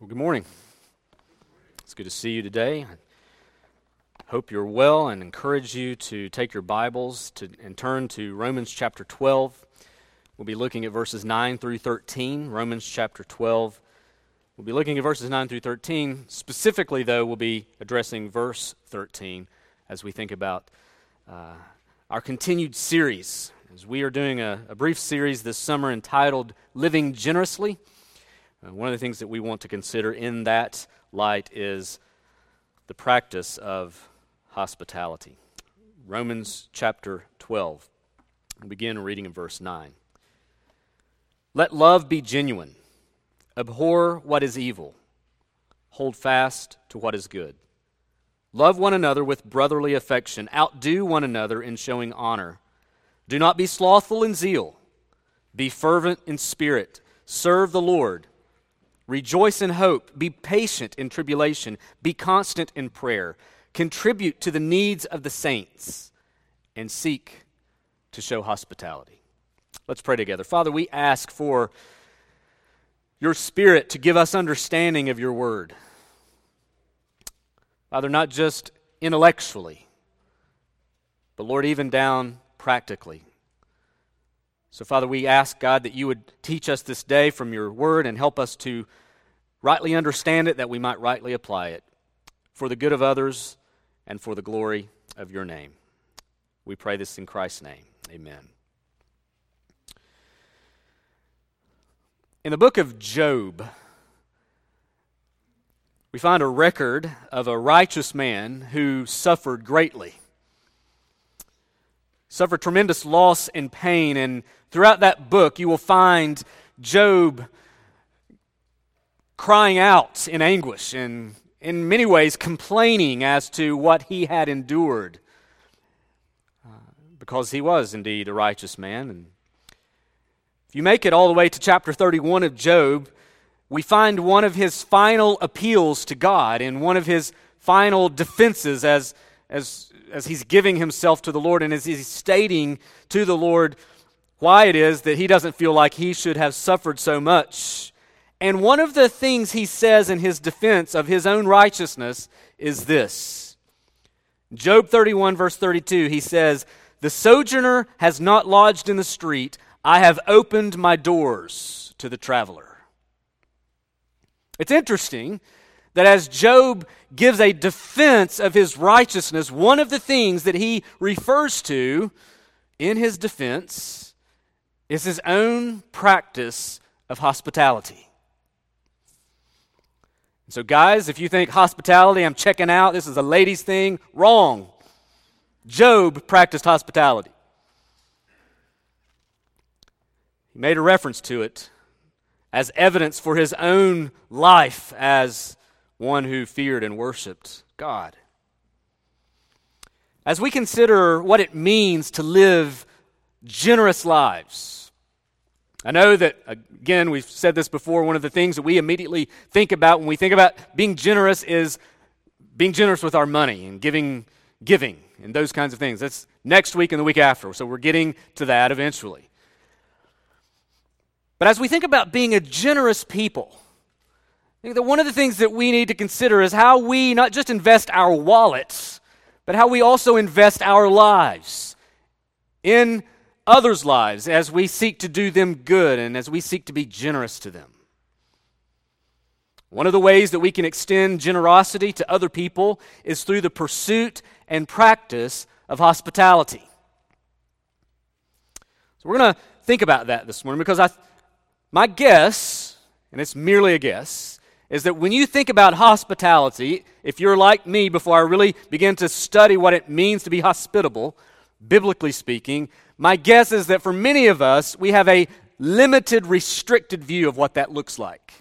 Well, good morning. It's good to see you today. I hope you're well and encourage you to take your Bibles to, and turn to Romans chapter 12. We'll be looking at verses 9 through 13. Romans chapter 12. We'll be looking at verses 9 through 13. Specifically, though, we'll be addressing verse 13 as we think about uh, our continued series. As we are doing a, a brief series this summer entitled Living Generously. Uh, one of the things that we want to consider in that light is the practice of hospitality. Romans chapter 12. We'll begin reading in verse 9. Let love be genuine. Abhor what is evil. Hold fast to what is good. Love one another with brotherly affection. Outdo one another in showing honor. Do not be slothful in zeal. Be fervent in spirit. Serve the Lord. Rejoice in hope. Be patient in tribulation. Be constant in prayer. Contribute to the needs of the saints and seek to show hospitality. Let's pray together. Father, we ask for your Spirit to give us understanding of your word. Father, not just intellectually, but Lord, even down practically. So, Father, we ask, God, that you would teach us this day from your word and help us to rightly understand it, that we might rightly apply it for the good of others and for the glory of your name. We pray this in Christ's name. Amen. In the book of Job, we find a record of a righteous man who suffered greatly suffered tremendous loss and pain. And throughout that book, you will find Job crying out in anguish and, in many ways, complaining as to what he had endured. Uh, because he was indeed a righteous man. And if you make it all the way to chapter 31 of Job, we find one of his final appeals to God and one of his final defenses as, as as he's giving himself to the Lord and as he's stating to the Lord why it is that he doesn't feel like he should have suffered so much. And one of the things he says in his defense of his own righteousness is this Job 31, verse 32, he says, The sojourner has not lodged in the street, I have opened my doors to the traveler. It's interesting that as Job gives a defense of his righteousness, one of the things that he refers to in his defense is his own practice of hospitality. So, guys, if you think hospitality, I'm checking out, this is a ladies' thing, wrong. Job practiced hospitality. He made a reference to it as evidence for his own life as one who feared and worshiped God. As we consider what it means to live generous lives, I know that, again, we've said this before, one of the things that we immediately think about when we think about being generous is being generous with our money and giving, giving and those kinds of things. That's next week and the week after, so we're getting to that eventually. But as we think about being a generous people, I think that one of the things that we need to consider is how we not just invest our wallets, but how we also invest our lives in others' lives as we seek to do them good and as we seek to be generous to them. One of the ways that we can extend generosity to other people is through the pursuit and practice of hospitality. So we're going to think about that this morning because I, my guess, and it's merely a guess, is that when you think about hospitality, if you're like me before I really begin to study what it means to be hospitable, biblically speaking, my guess is that for many of us, we have a limited, restricted view of what that looks like.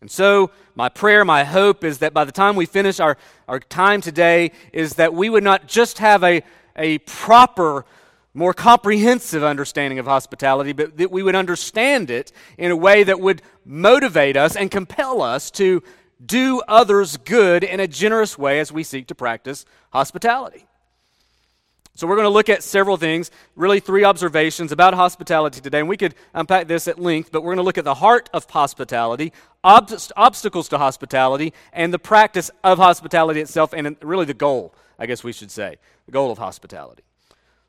And so, my prayer, my hope is that by the time we finish our, our time today, is that we would not just have a, a proper more comprehensive understanding of hospitality, but that we would understand it in a way that would motivate us and compel us to do others good in a generous way as we seek to practice hospitality. So, we're going to look at several things, really three observations about hospitality today. And we could unpack this at length, but we're going to look at the heart of hospitality, ob- obstacles to hospitality, and the practice of hospitality itself, and really the goal, I guess we should say, the goal of hospitality.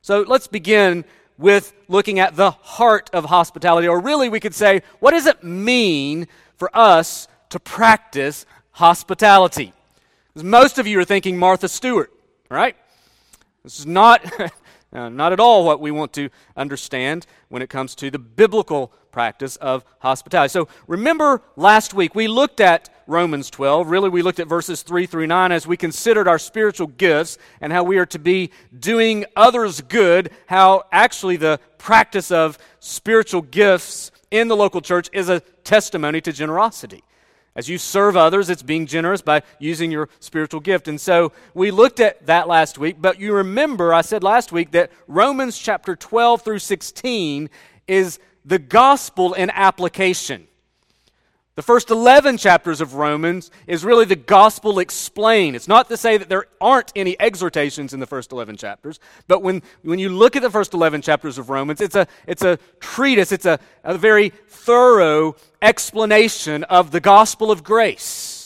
So, let's begin with looking at the heart of hospitality, or really we could say, what does it mean for us to practice hospitality? Because most of you are thinking Martha Stewart, right? This is not, not at all what we want to understand when it comes to the biblical practice of hospitality. So remember last week we looked at Romans 12. Really, we looked at verses 3 through 9 as we considered our spiritual gifts and how we are to be doing others good, how actually the practice of spiritual gifts in the local church is a testimony to generosity. As you serve others, it's being generous by using your spiritual gift. And so we looked at that last week, but you remember I said last week that Romans chapter 12 through 16 is the gospel in application. The first 11 chapters of Romans is really the gospel explained. It's not to say that there aren't any exhortations in the first 11 chapters, but when, when you look at the first 11 chapters of Romans, it's a, it's a treatise, it's a, a very thorough explanation of the gospel of grace.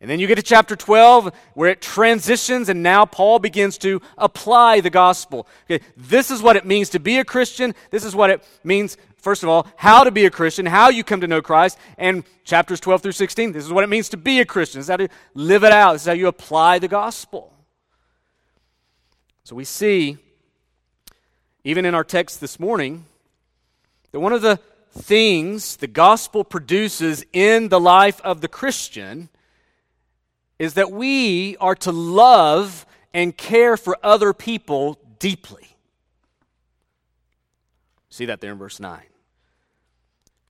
And then you get to chapter 12 where it transitions, and now Paul begins to apply the gospel. Okay, this is what it means to be a Christian. This is what it means first of all, how to be a Christian, how you come to know Christ, and chapters 12 through 16. This is what it means to be a Christian. This is how to live it out. This is how you apply the gospel. So we see, even in our text this morning, that one of the things the gospel produces in the life of the Christian is that we are to love and care for other people deeply. See that there in verse 9.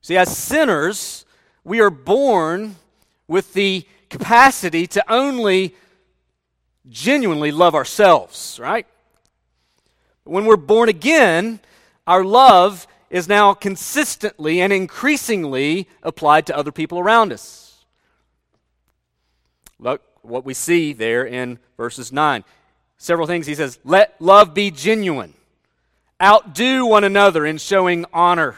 See, as sinners, we are born with the capacity to only genuinely love ourselves, right? When we're born again, our love is now consistently and increasingly applied to other people around us. Look what we see there in verses 9. Several things he says, let love be genuine. Outdo one another in showing honor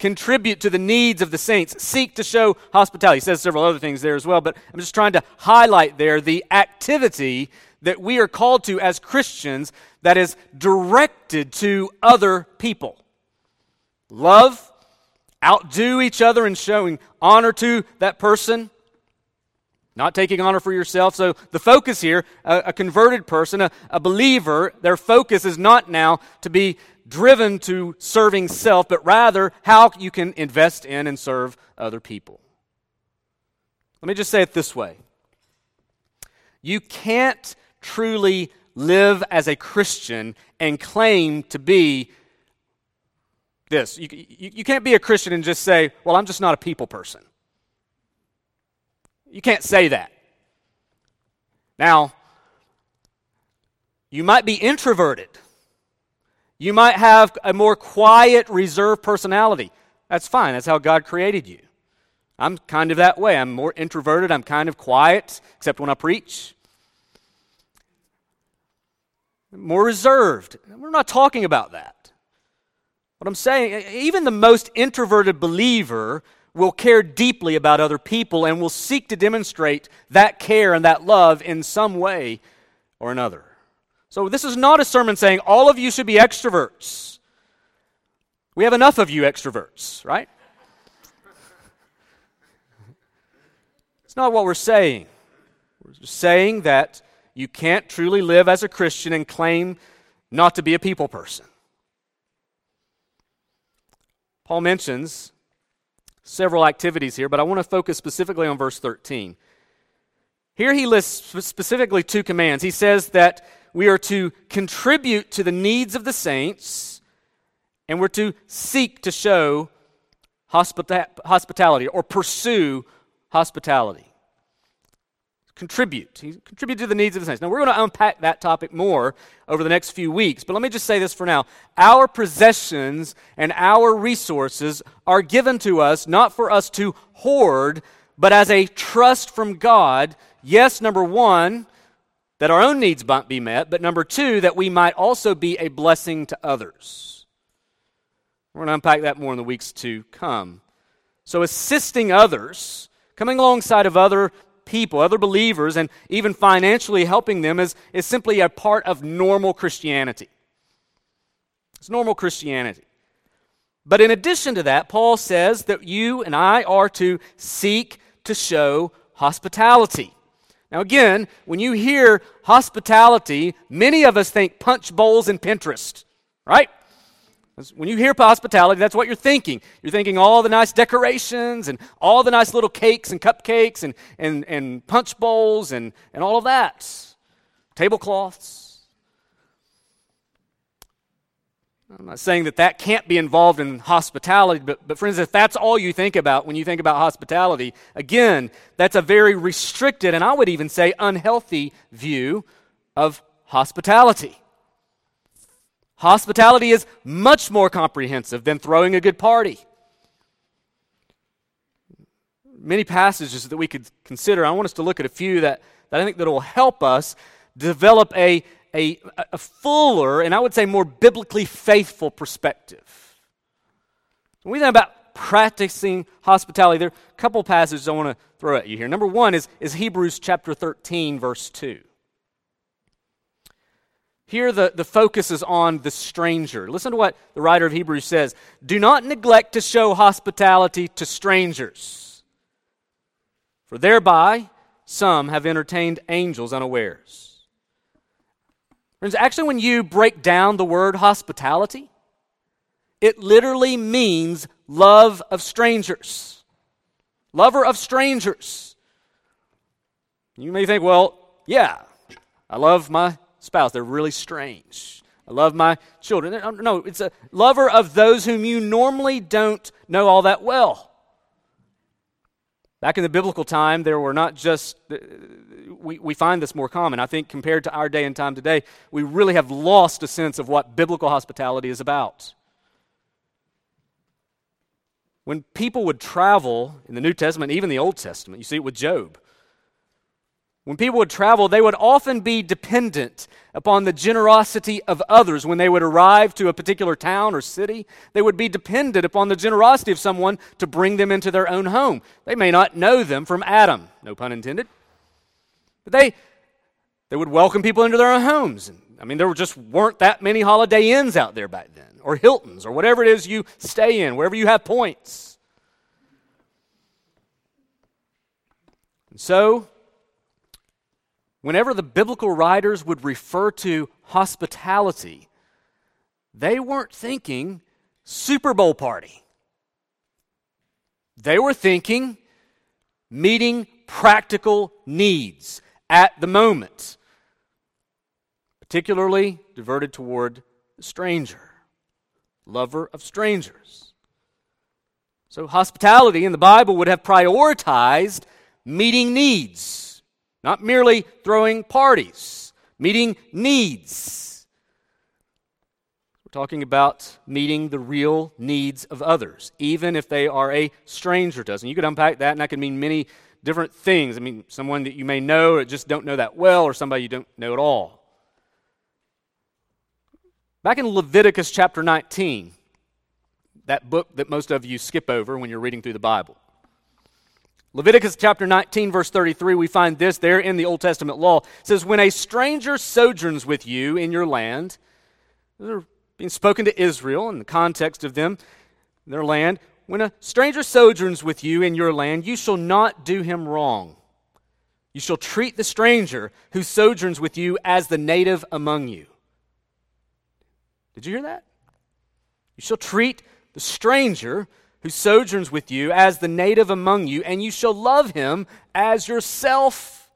contribute to the needs of the saints, seek to show hospitality. He says several other things there as well, but I'm just trying to highlight there the activity that we are called to as Christians that is directed to other people. Love, outdo each other in showing honor to that person, not taking honor for yourself. So the focus here, a, a converted person, a, a believer, their focus is not now to be driven to serving self, but rather how you can invest in and serve other people. Let me just say it this way you can't truly live as a Christian and claim to be this. You, you, you, can't be a Christian and just say, well, I'm just not a people person. You can't say that. Now, you might be introverted. You might have a more quiet, reserved personality. That's fine. That's how God created you. I'm kind of that way. I'm more introverted. I'm kind of quiet, except when I preach. More reserved. We're not talking about that. What I'm saying, even the most introverted believer will care deeply about other people and will seek to demonstrate that care and that love in some way or another. So, this is not a sermon saying all of you should be extroverts. We have enough of you extroverts, right? It's not what we're saying. We're saying that you can't truly live as a Christian and claim not to be a people person. Paul mentions several activities here, but I want to focus specifically on verse 13. Here he lists specifically two commands. He says that we are to contribute to the needs of the saints, and we're to seek to show hospita- hospitality or pursue hospitality. Contribute. He Contribute to the needs of the saints. Now, we're going to unpack that topic more over the next few weeks, but let me just say this for now. Our possessions and our resources are given to us not for us to hoard, but as a trust from God. Yes, number one, that our own needs might be met, but number two, that we might also be a blessing to others. We're going to unpack that more in the weeks to come. So, assisting others, coming alongside of other people, other believers, and even financially helping them is, is simply a part of normal Christianity. It's normal Christianity. But in addition to that, Paul says that you and I are to seek to show hospitality. Now, again, when you hear hospitality, many of us think punch bowls and Pinterest, right? When you hear hospitality, that's what you're thinking. You're thinking all the nice decorations and all the nice little cakes and cupcakes and, and, and punch bowls and, and all of that. Tablecloths. I'm not saying that that can't be involved in hospitality, but, but friends, if that's all you think about when you think about hospitality, again, that's a very restricted and I would even say unhealthy view of hospitality. Hospitality is much more comprehensive than throwing a good party. Many passages that we could consider. I want us to look at a few that, that I think that will help us develop a, a, a fuller and I would say more biblically faithful perspective. When we think about practicing hospitality, there are a couple passages I want to throw at you here. Number one is, is Hebrews chapter 13, verse 2. Here, the, the focus is on the stranger. Listen to what the writer of Hebrews says Do not neglect to show hospitality to strangers, for thereby some have entertained angels unawares. Friends, actually, when you break down the word hospitality, it literally means love of strangers. Lover of strangers. You may think, well, yeah, I love my spouse. They're really strange. I love my children. No, it's a lover of those whom you normally don't know all that well. Back in the biblical time, there were not just, uh, we, we find this more common. I think compared to our day and time today, we really have lost a sense of what biblical hospitality is about. When people would travel in the New Testament, even the Old Testament, you see it with Job. When people would travel, they would often be dependent upon the generosity of others. When they would arrive to a particular town or city, they would be dependent upon the generosity of someone to bring them into their own home. They may not know them from Adam, no pun intended, but they, they would welcome people into their own homes. I mean, there just weren't that many holiday inns out there back then, or Hiltons, or whatever it is you stay in, wherever you have points. And so, whenever the biblical writers would refer to hospitality, they weren't thinking Super Bowl party. They were thinking meeting practical needs at the moment, particularly diverted toward the stranger, lover of strangers. So, hospitality in the Bible would have prioritized meeting needs not merely throwing parties, meeting needs. We're talking about meeting the real needs of others, even if they are a stranger to us. And you could unpack that, and that could mean many different things. I mean, someone that you may know or just don't know that well, or somebody you don't know at all. Back in Leviticus chapter 19, that book that most of you skip over when you're reading through the Bible. Leviticus chapter 19, verse 33, we find this there in the Old Testament law. It says, When a stranger sojourns with you in your land, they're being spoken to Israel in the context of them, their land. When a stranger sojourns with you in your land, you shall not do him wrong. You shall treat the stranger who sojourns with you as the native among you. Did you hear that? You shall treat the stranger who sojourns with you as the native among you, and you shall love him as yourself.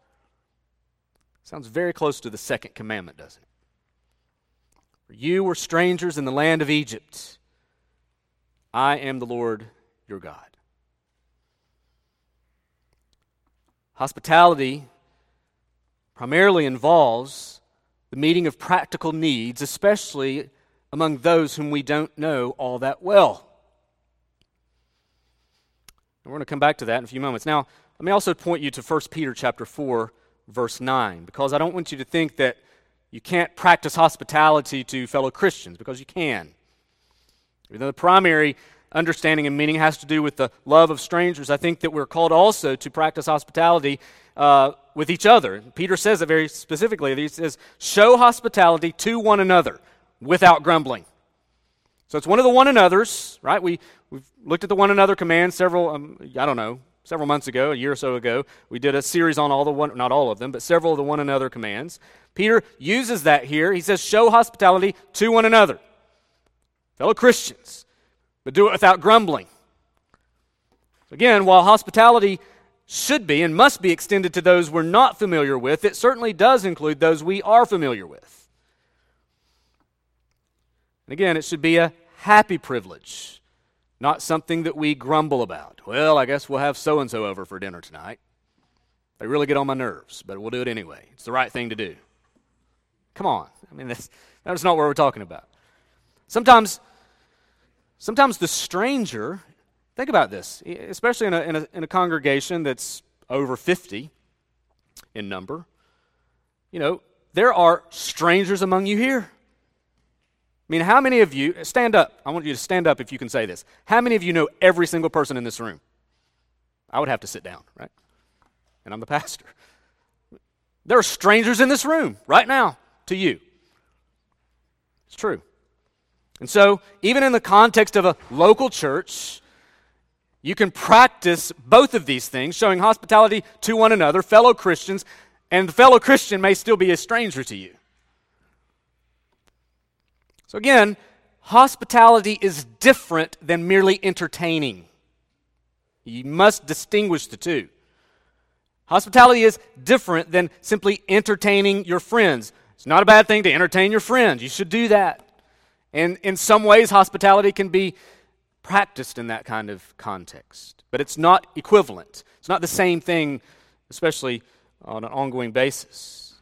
Sounds very close to the second commandment, doesn't it? For you were strangers in the land of Egypt. I am the Lord your God. Hospitality primarily involves the meeting of practical needs, especially among those whom we don't know all that well. And we're going to come back to that in a few moments. Now, let me also point you to 1 Peter chapter 4, verse 9, because I don't want you to think that you can't practice hospitality to fellow Christians, because you can. Even though the primary understanding and meaning has to do with the love of strangers, I think that we're called also to practice hospitality uh, with each other. Peter says it very specifically. He says, Show hospitality to one another without grumbling. So it's one of the one another's, right? We, we've looked at the one another command several, um, I don't know, several months ago, a year or so ago. We did a series on all the one, not all of them, but several of the one another commands. Peter uses that here. He says, Show hospitality to one another, fellow Christians but do it without grumbling. Again, while hospitality should be and must be extended to those we're not familiar with, it certainly does include those we are familiar with. And again, it should be a happy privilege, not something that we grumble about. Well, I guess we'll have so and so over for dinner tonight. They really get on my nerves, but we'll do it anyway. It's the right thing to do. Come on. I mean, that's, that's not what we're talking about. Sometimes Sometimes the stranger, think about this, especially in a, in a, in a congregation that's over 50 in number, you know, there are strangers among you here. I mean, how many of you, stand up. I want you to stand up if you can say this. How many of you know every single person in this room? I would have to sit down, right? And I'm the pastor. There are strangers in this room right now to you. It's true. And so, even in the context of a local church, you can practice both of these things, showing hospitality to one another, fellow Christians, and the fellow Christian may still be a stranger to you. So, again, hospitality is different than merely entertaining. You must distinguish the two. Hospitality is different than simply entertaining your friends. It's not a bad thing to entertain your friends. You should do that. And in some ways, hospitality can be practiced in that kind of context. But it's not equivalent, it's not the same thing, especially on an ongoing basis.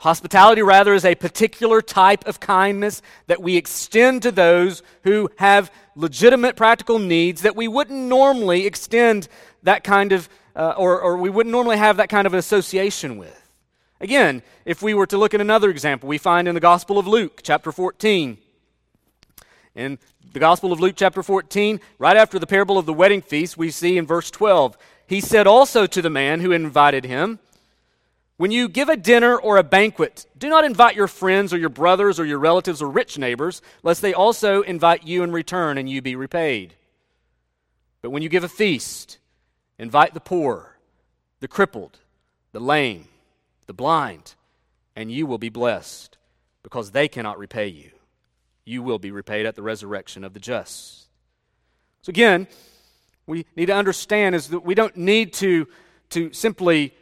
Hospitality, rather, is a particular type of kindness that we extend to those who have legitimate practical needs that we wouldn't normally extend that kind of, uh, or, or we wouldn't normally have that kind of association with. Again, if we were to look at another example, we find in the Gospel of Luke, chapter 14, in the Gospel of Luke, chapter 14, right after the parable of the wedding feast, we see in verse 12, he said also to the man who invited him, When you give a dinner or a banquet, do not invite your friends or your brothers or your relatives or rich neighbors, lest they also invite you in return and you be repaid. But when you give a feast, invite the poor, the crippled, the lame, the blind, and you will be blessed, because they cannot repay you you will be repaid at the resurrection of the just. So again, we need to understand is that we don't need to, to simply,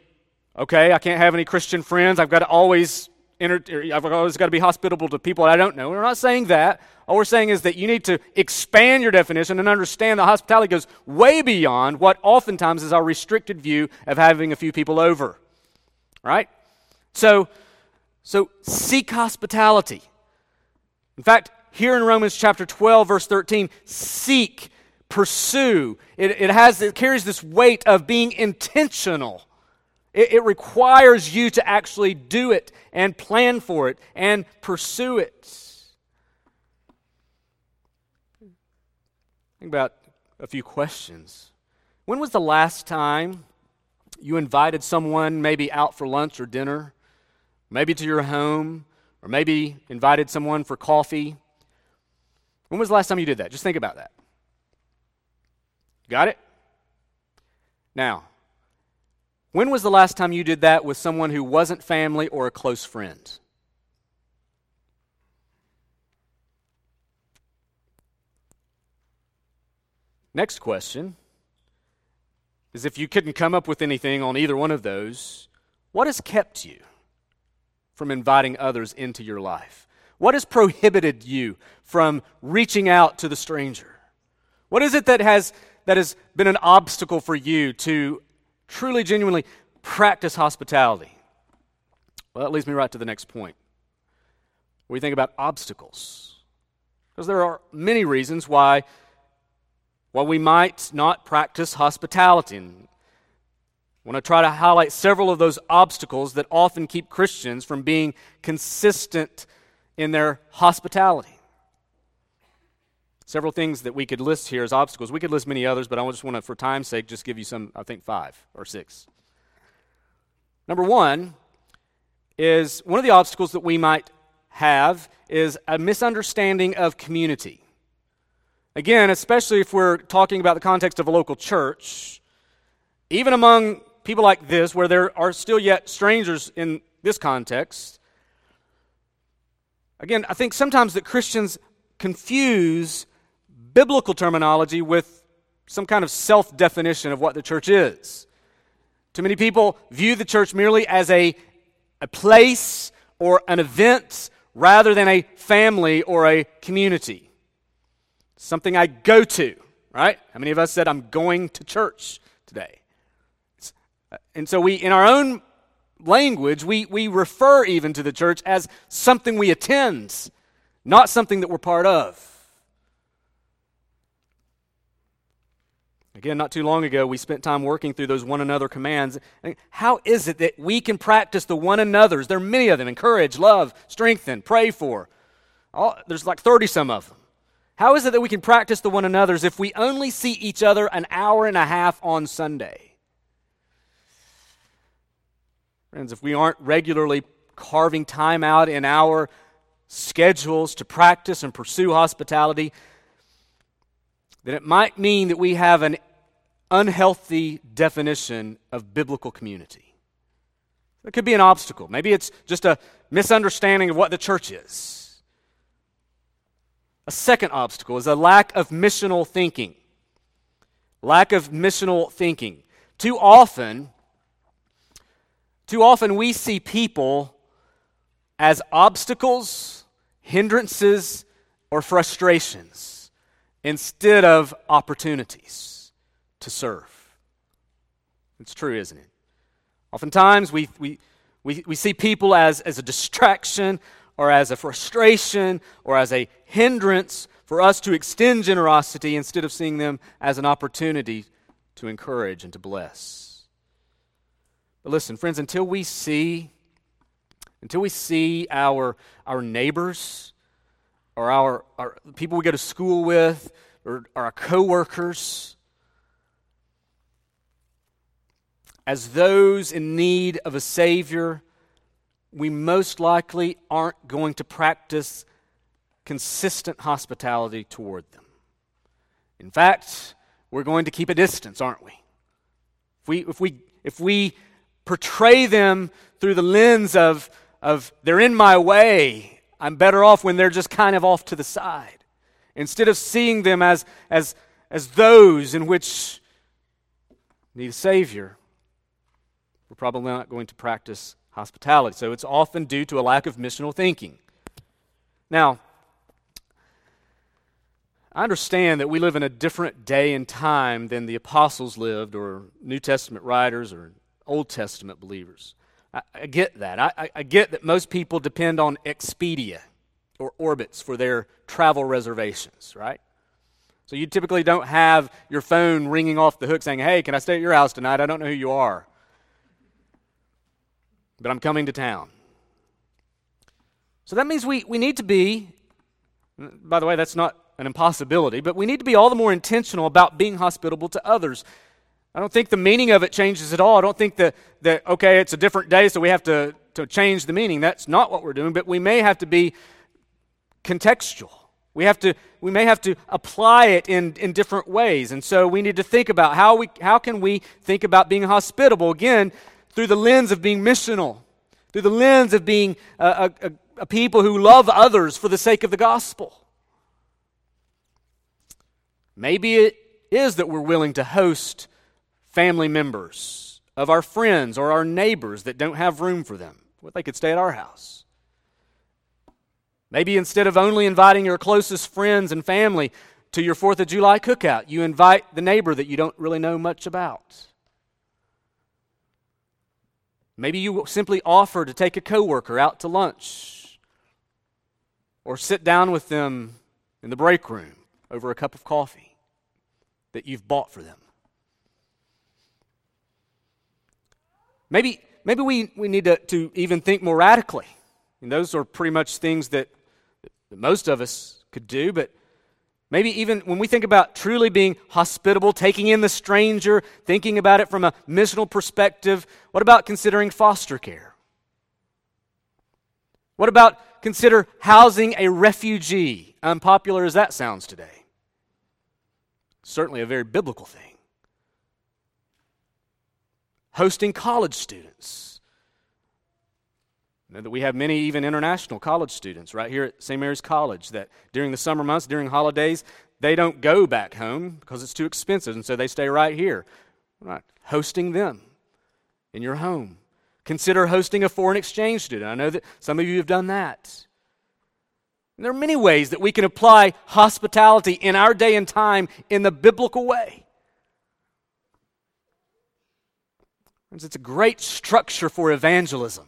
okay, I can't have any Christian friends. I've got to always enter, er, I've always got to be hospitable to people I don't know. We're not saying that. All we're saying is that you need to expand your definition and understand that hospitality goes way beyond what oftentimes is our restricted view of having a few people over. Right? So, so seek hospitality. In fact, here in Romans chapter 12, verse 13, seek, pursue. It, it, has, it carries this weight of being intentional. It, it requires you to actually do it and plan for it and pursue it. Think about a few questions. When was the last time you invited someone maybe out for lunch or dinner, maybe to your home, or maybe invited someone for coffee? When was the last time you did that? Just think about that. Got it? Now, when was the last time you did that with someone who wasn't family or a close friend? Next question is if you couldn't come up with anything on either one of those, what has kept you from inviting others into your life? What has prohibited you from reaching out to the stranger? What is it that has, that has been an obstacle for you to truly, genuinely practice hospitality? Well, that leads me right to the next point. We think about obstacles. Because there are many reasons why, why we might not practice hospitality. And I want to try to highlight several of those obstacles that often keep Christians from being consistent in their hospitality. Several things that we could list here as obstacles. We could list many others, but I just want to, for time's sake, just give you some, I think, five or six. Number one is one of the obstacles that we might have is a misunderstanding of community. Again, especially if we're talking about the context of a local church, even among people like this, where there are still yet strangers in this context, again, I think sometimes that Christians confuse biblical terminology with some kind of self definition of what the church is. Too many people view the church merely as a, a place or an event rather than a family or a community. Something I go to, right? How many of us said, I'm going to church today? Uh, and so we, in our own language, we, we refer even to the church as something we attend, not something that we're part of. Again, not too long ago, we spent time working through those one another commands. How is it that we can practice the one another's? There are many of them encourage, love, strengthen, pray for. All, there's like 30 some of them. How is it that we can practice the one another's if we only see each other an hour and a half on Sunday? Friends, if we aren't regularly carving time out in our schedules to practice and pursue hospitality, then it might mean that we have an unhealthy definition of biblical community. It could be an obstacle. Maybe it's just a misunderstanding of what the church is. A second obstacle is a lack of missional thinking. Lack of missional thinking. Too often, too often we see people as obstacles, hindrances, or frustrations instead of opportunities to serve. It's true, isn't it? Oftentimes we, we, we, we see people as, as a distraction or as a frustration or as a hindrance for us to extend generosity instead of seeing them as an opportunity to encourage and to bless. But listen, friends, until we see until we see our, our neighbors or our, our people we go to school with or, or our coworkers as those in need of a Savior, we most likely aren't going to practice consistent hospitality toward them. In fact, we're going to keep a distance, aren't we? If we, if we, if we portray them through the lens of, of they're in my way, I'm better off when they're just kind of off to the side. Instead of seeing them as, as, as those in which need a Savior, we're probably not going to practice hospitality. So it's often due to a lack of missional thinking. Now, I understand that we live in a different day and time than the apostles lived, or New Testament writers, or Old Testament believers. I, I get that. I, I get that most people depend on Expedia or Orbitz for their travel reservations, right? So you typically don't have your phone ringing off the hook saying, Hey, can I stay at your house tonight? I don't know who you are but I'm coming to town. So that means we, we need to be, by the way, that's not an impossibility, but we need to be all the more intentional about being hospitable to others. I don't think the meaning of it changes at all. I don't think that, that okay, it's a different day, so we have to, to change the meaning. That's not what we're doing, but we may have to be contextual. We, have to, we may have to apply it in, in different ways. And so we need to think about how, we, how can we think about being hospitable. Again, through the lens of being missional, through the lens of being a, a, a people who love others for the sake of the gospel. Maybe it is that we're willing to host family members of our friends or our neighbors that don't have room for them. Well, they could stay at our house. Maybe instead of only inviting your closest friends and family to your 4th of July cookout, you invite the neighbor that you don't really know much about. Maybe you simply offer to take a coworker out to lunch or sit down with them in the break room over a cup of coffee that you've bought for them. Maybe, maybe we, we need to, to even think more radically. And those are pretty much things that, that most of us could do, but maybe even when we think about truly being hospitable, taking in the stranger, thinking about it from a missional perspective, what about considering foster care? What about consider housing a refugee? Unpopular as that sounds today. Certainly a very biblical thing hosting college students. That we have many even international college students right here at St. Mary's College that during the summer months, during holidays, they don't go back home because it's too expensive, and so they stay right here. Hosting them in your home. Consider hosting a foreign exchange student. I know that some of you have done that. And there are many ways that we can apply hospitality in our day and time in the biblical way. It's a great structure for evangelism.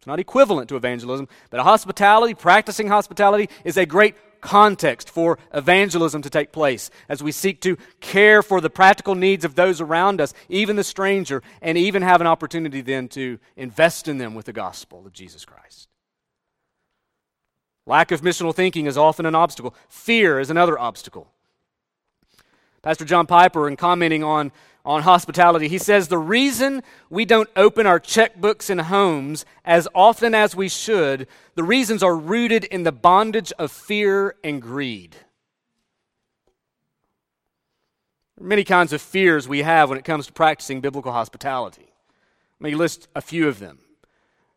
It's not equivalent to evangelism, but hospitality, practicing hospitality, is a great context for evangelism to take place as we seek to care for the practical needs of those around us, even the stranger, and even have an opportunity then to invest in them with the gospel of Jesus Christ. Lack of missional thinking is often an obstacle. Fear is another obstacle. Pastor John Piper, in commenting on on hospitality. He says the reason we don't open our checkbooks in homes as often as we should, the reasons are rooted in the bondage of fear and greed. There are many kinds of fears we have when it comes to practicing biblical hospitality. Let me list a few of them.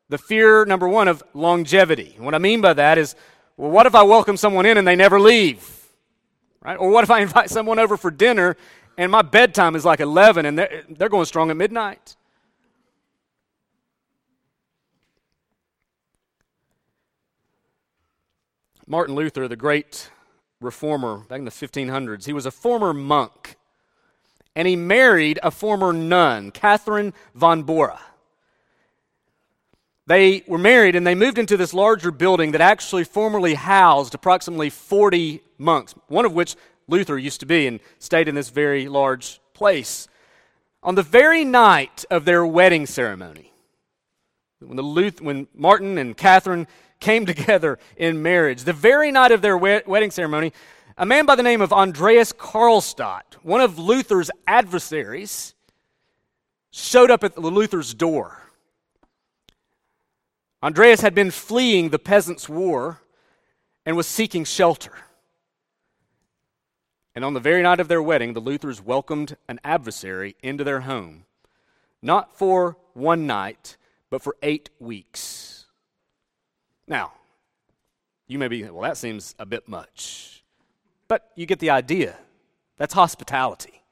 The fear, number one, of longevity. what I mean by that is, well, what if I welcome someone in and they never leave? Right? Or what if I invite someone over for dinner and my bedtime is like 11 and they're, they're going strong at midnight. Martin Luther, the great reformer back in the 1500s, he was a former monk and he married a former nun, Catherine von Bora. They were married and they moved into this larger building that actually formerly housed approximately 40 monks, one of which Luther used to be and stayed in this very large place. On the very night of their wedding ceremony, when, the Luther, when Martin and Catherine came together in marriage, the very night of their wedding ceremony, a man by the name of Andreas Karlstadt, one of Luther's adversaries, showed up at Luther's door. Andreas had been fleeing the peasants' war and was seeking shelter. And on the very night of their wedding, the Luthers welcomed an adversary into their home, not for one night, but for eight weeks. Now, you may be, well, that seems a bit much. But you get the idea. That's hospitality,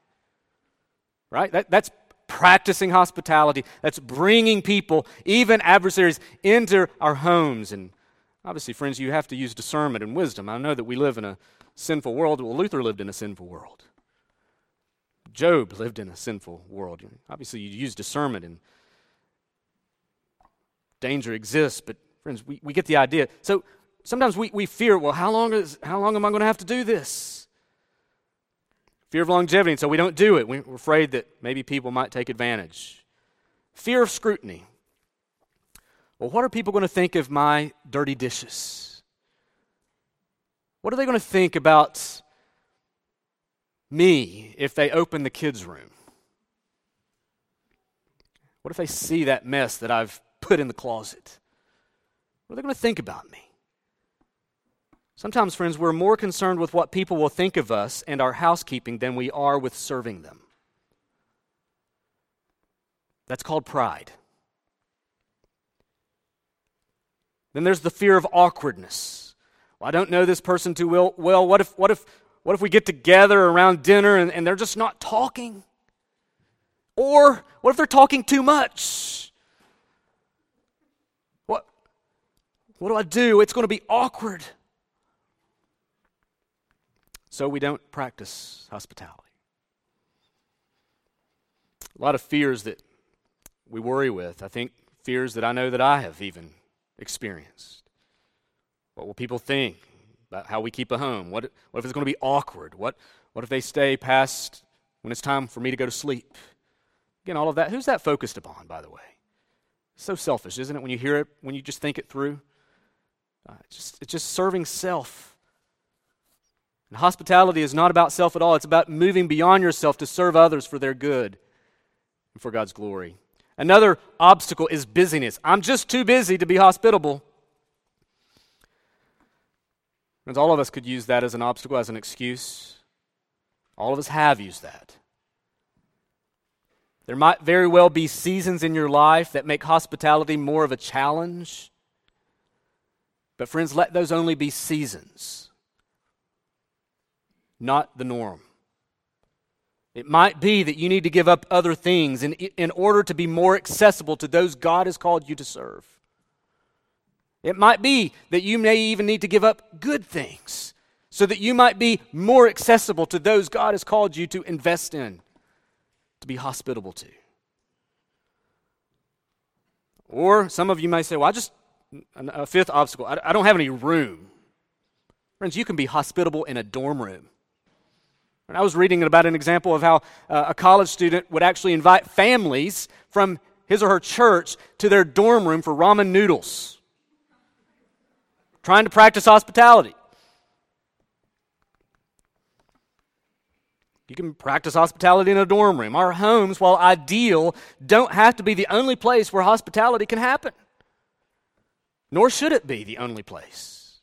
right? That, that's practicing hospitality. That's bringing people, even adversaries, into our homes. And obviously, friends, you have to use discernment and wisdom. I know that we live in a sinful world. Well, Luther lived in a sinful world. Job lived in a sinful world. Obviously, you use discernment and danger exists, but friends, we, we get the idea. So sometimes we, we fear, well, how long, is, how long am I going to have to do this? Fear of longevity, and so we don't do it. We're afraid that maybe people might take advantage. Fear of scrutiny. Well, what are people going to think of my dirty dishes? What are they going to think about me if they open the kids' room? What if they see that mess that I've put in the closet? What are they going to think about me? Sometimes, friends, we're more concerned with what people will think of us and our housekeeping than we are with serving them. That's called pride. Then there's the fear of awkwardness. Well, I don't know this person too well. Well, what if, what if, what if we get together around dinner and, and they're just not talking? Or what if they're talking too much? What, what do I do? It's going to be awkward. So we don't practice hospitality. A lot of fears that we worry with. I think fears that I know that I have even experienced. What will people think about how we keep a home? What, what if it's going to be awkward? What, what if they stay past when it's time for me to go to sleep? Again, all of that. Who's that focused upon, by the way? So selfish, isn't it, when you hear it, when you just think it through? Uh, just, it's just serving self. And hospitality is not about self at all, it's about moving beyond yourself to serve others for their good and for God's glory. Another obstacle is busyness. I'm just too busy to be hospitable. Friends, all of us could use that as an obstacle, as an excuse. All of us have used that. There might very well be seasons in your life that make hospitality more of a challenge. But, friends, let those only be seasons, not the norm. It might be that you need to give up other things in, in order to be more accessible to those God has called you to serve. It might be that you may even need to give up good things so that you might be more accessible to those God has called you to invest in, to be hospitable to. Or some of you may say, well, I just, a fifth obstacle, I, don't have any room. Friends, you can be hospitable in a dorm room. And I was reading about an example of how uh, a college student would actually invite families from his or her church to their dorm room for ramen noodles trying to practice hospitality. You can practice hospitality in a dorm room. Our homes, while ideal, don't have to be the only place where hospitality can happen. Nor should it be the only place.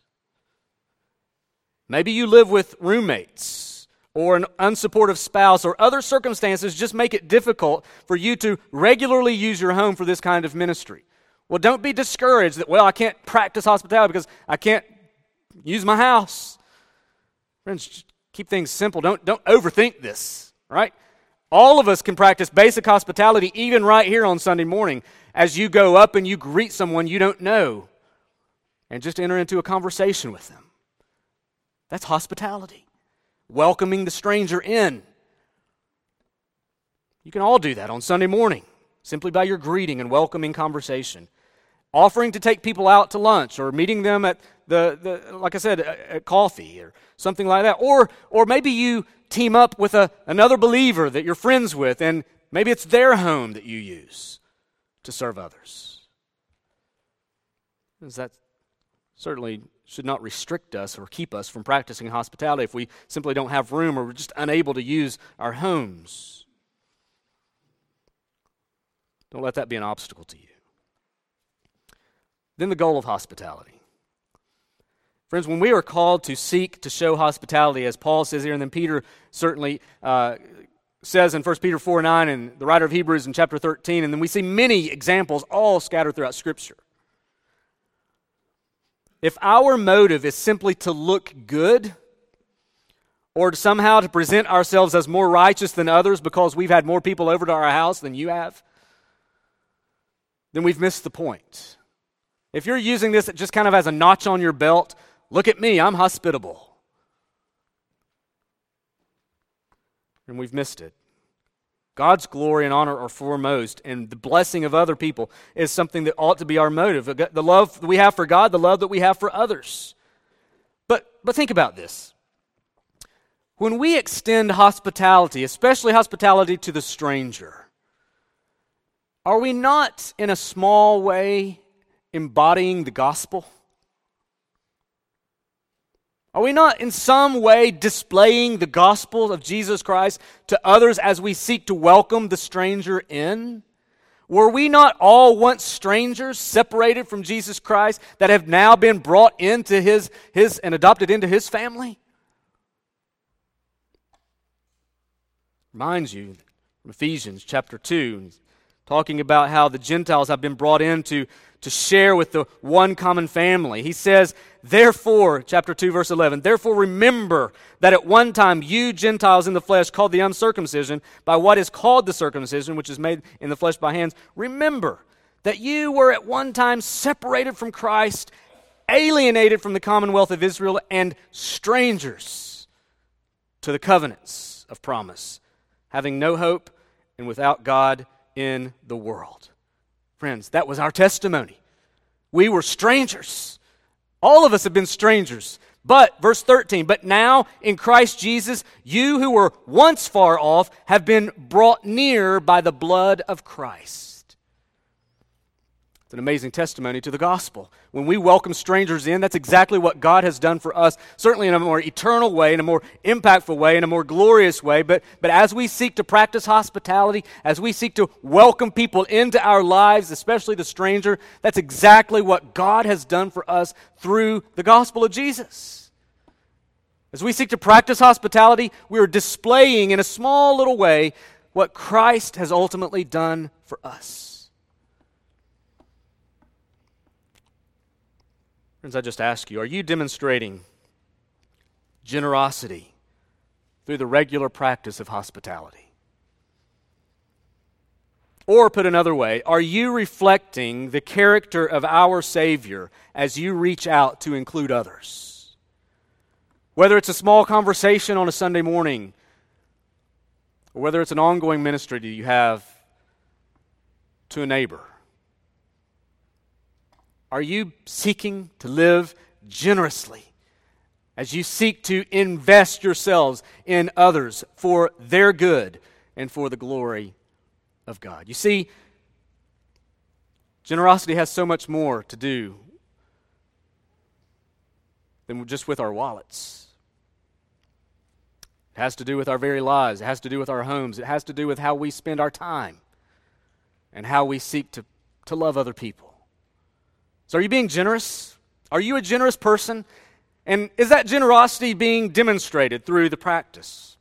Maybe you live with roommates or an unsupportive spouse or other circumstances just make it difficult for you to regularly use your home for this kind of ministry. Well, don't be discouraged that, well, I can't practice hospitality because I can't use my house. Friends, keep things simple. Don't, don't overthink this, right? All of us can practice basic hospitality even right here on Sunday morning as you go up and you greet someone you don't know and just enter into a conversation with them. That's hospitality. Welcoming the stranger in. You can all do that on Sunday morning simply by your greeting and welcoming conversation offering to take people out to lunch or meeting them at the, the like I said, at coffee or something like that. Or, or maybe you team up with a, another believer that you're friends with, and maybe it's their home that you use to serve others. That certainly should not restrict us or keep us from practicing hospitality if we simply don't have room or we're just unable to use our homes. Don't let that be an obstacle to you. Then the goal of hospitality. Friends, when we are called to seek to show hospitality, as Paul says here, and then Peter certainly uh, says in 1 Peter 4 9, and the writer of Hebrews in chapter 13, and then we see many examples all scattered throughout Scripture. If our motive is simply to look good, or to somehow to present ourselves as more righteous than others because we've had more people over to our house than you have, then we've missed the point. If you're using this just kind of as a notch on your belt, look at me, I'm hospitable. And we've missed it. God's glory and honor are foremost, and the blessing of other people is something that ought to be our motive. The love that we have for God, the love that we have for others. But, but think about this. When we extend hospitality, especially hospitality to the stranger, are we not, in a small way, embodying the gospel? Are we not in some way displaying the gospel of Jesus Christ to others as we seek to welcome the stranger in? Were we not all once strangers separated from Jesus Christ that have now been brought into his, his and adopted into his family? Reminds you from Ephesians chapter 2, talking about how the Gentiles have been brought into to share with the one common family. He says, Therefore, chapter 2, verse 11, therefore remember that at one time you Gentiles in the flesh, called the uncircumcision by what is called the circumcision, which is made in the flesh by hands, remember that you were at one time separated from Christ, alienated from the commonwealth of Israel, and strangers to the covenants of promise, having no hope and without God in the world. Friends, that was our testimony. We were strangers. All of us have been strangers. But, verse 13, but now in Christ Jesus, you who were once far off have been brought near by the blood of Christ. It's an amazing testimony to the gospel. When we welcome strangers in, that's exactly what God has done for us, certainly in a more eternal way, in a more impactful way, in a more glorious way. But, but as we seek to practice hospitality, as we seek to welcome people into our lives, especially the stranger, that's exactly what God has done for us through the gospel of Jesus. As we seek to practice hospitality, we are displaying in a small little way what Christ has ultimately done for us. Friends, I just ask you are you demonstrating generosity through the regular practice of hospitality? Or, put another way, are you reflecting the character of our Savior as you reach out to include others? Whether it's a small conversation on a Sunday morning, or whether it's an ongoing ministry that you have to a neighbor are you seeking to live generously as you seek to invest yourselves in others for their good and for the glory of God? You see, generosity has so much more to do than just with our wallets. It has to do with our very lives. It has to do with our homes. It has to do with how we spend our time and how we seek to, to love other people. So, are you being generous? Are you a generous person? And is that generosity being demonstrated through the practice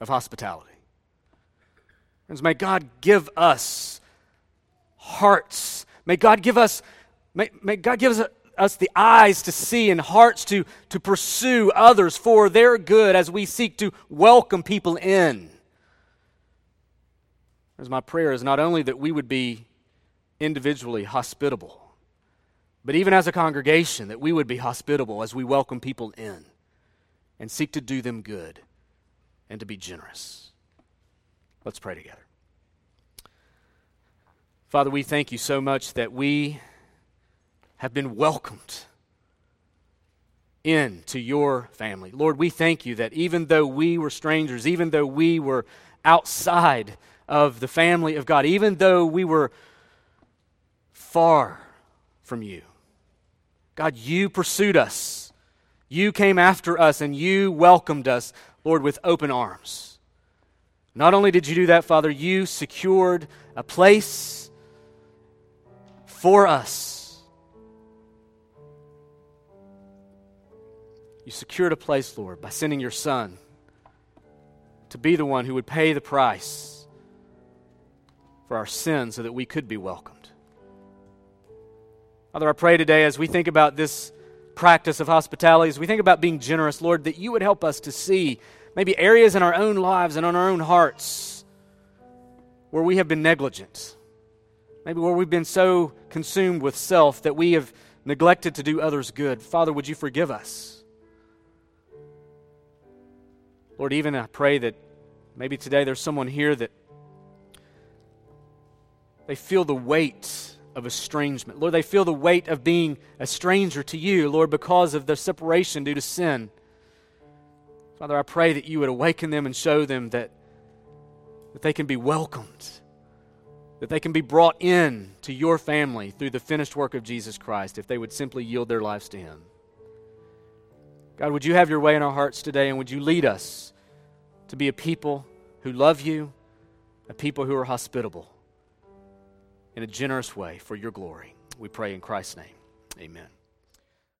of hospitality? Friends, may God give us hearts. May God give us, may, may God give us, us the eyes to see and hearts to, to pursue others for their good as we seek to welcome people in. As my prayer is not only that we would be individually hospitable, but even as a congregation, that we would be hospitable as we welcome people in and seek to do them good and to be generous. Let's pray together. Father, we thank you so much that we have been welcomed into your family. Lord, we thank you that even though we were strangers, even though we were outside of the family of God, even though we were far from you, God, you pursued us. You came after us and you welcomed us, Lord, with open arms. Not only did you do that, Father, you secured a place for us. You secured a place, Lord, by sending your Son to be the one who would pay the price for our sins so that we could be welcomed. Father, I pray today as we think about this practice of hospitality, as we think about being generous, Lord, that you would help us to see maybe areas in our own lives and on our own hearts where we have been negligent. Maybe where we've been so consumed with self that we have neglected to do others good. Father, would you forgive us? Lord, even I pray that maybe today there's someone here that they feel the weight of estrangement. Lord, they feel the weight of being a stranger to you, Lord, because of their separation due to sin. Father, I pray that you would awaken them and show them that, that they can be welcomed, that they can be brought in to your family through the finished work of Jesus Christ if they would simply yield their lives to Him. God, would you have your way in our hearts today and would you lead us to be a people who love you, a people who are hospitable? In a generous way for your glory. We pray in Christ's name. Amen.